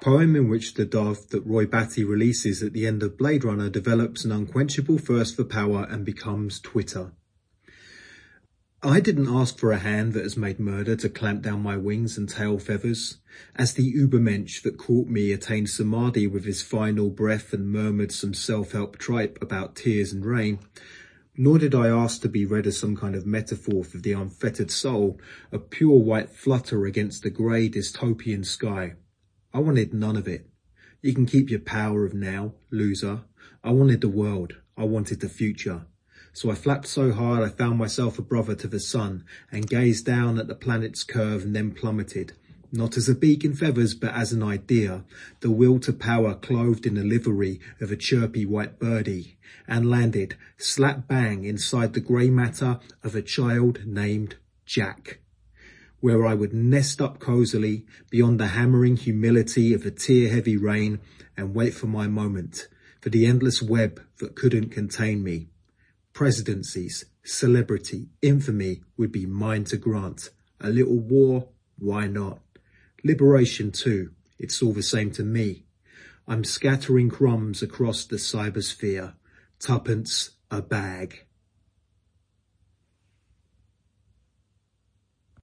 poem in which the dove that Roy Batty releases at the end of Blade Runner develops an unquenchable thirst for power and becomes Twitter. I didn't ask for a hand that has made murder to clamp down my wings and tail feathers, as the Ubermensch that caught me attained samadhi with his final breath and murmured some self-help tripe about tears and rain. Nor did I ask to be read as some kind of metaphor for the unfettered soul, a pure white flutter against the grey dystopian sky. I wanted none of it. You can keep your power of now, loser. I wanted the world. I wanted the future. So I flapped so hard I found myself a brother to the sun and gazed down at the planet's curve and then plummeted. Not as a beak in feathers, but as an idea, the will to power clothed in the livery of a chirpy white birdie, and landed slap bang inside the grey matter of a child named Jack where I would nest up cosily beyond the hammering humility of a tear-heavy rain and wait for my moment, for the endless web that couldn't contain me. Presidencies, celebrity, infamy would be mine to grant. A little war, why not? Liberation too, it's all the same to me. I'm scattering crumbs across the cybersphere. Tuppence a bag.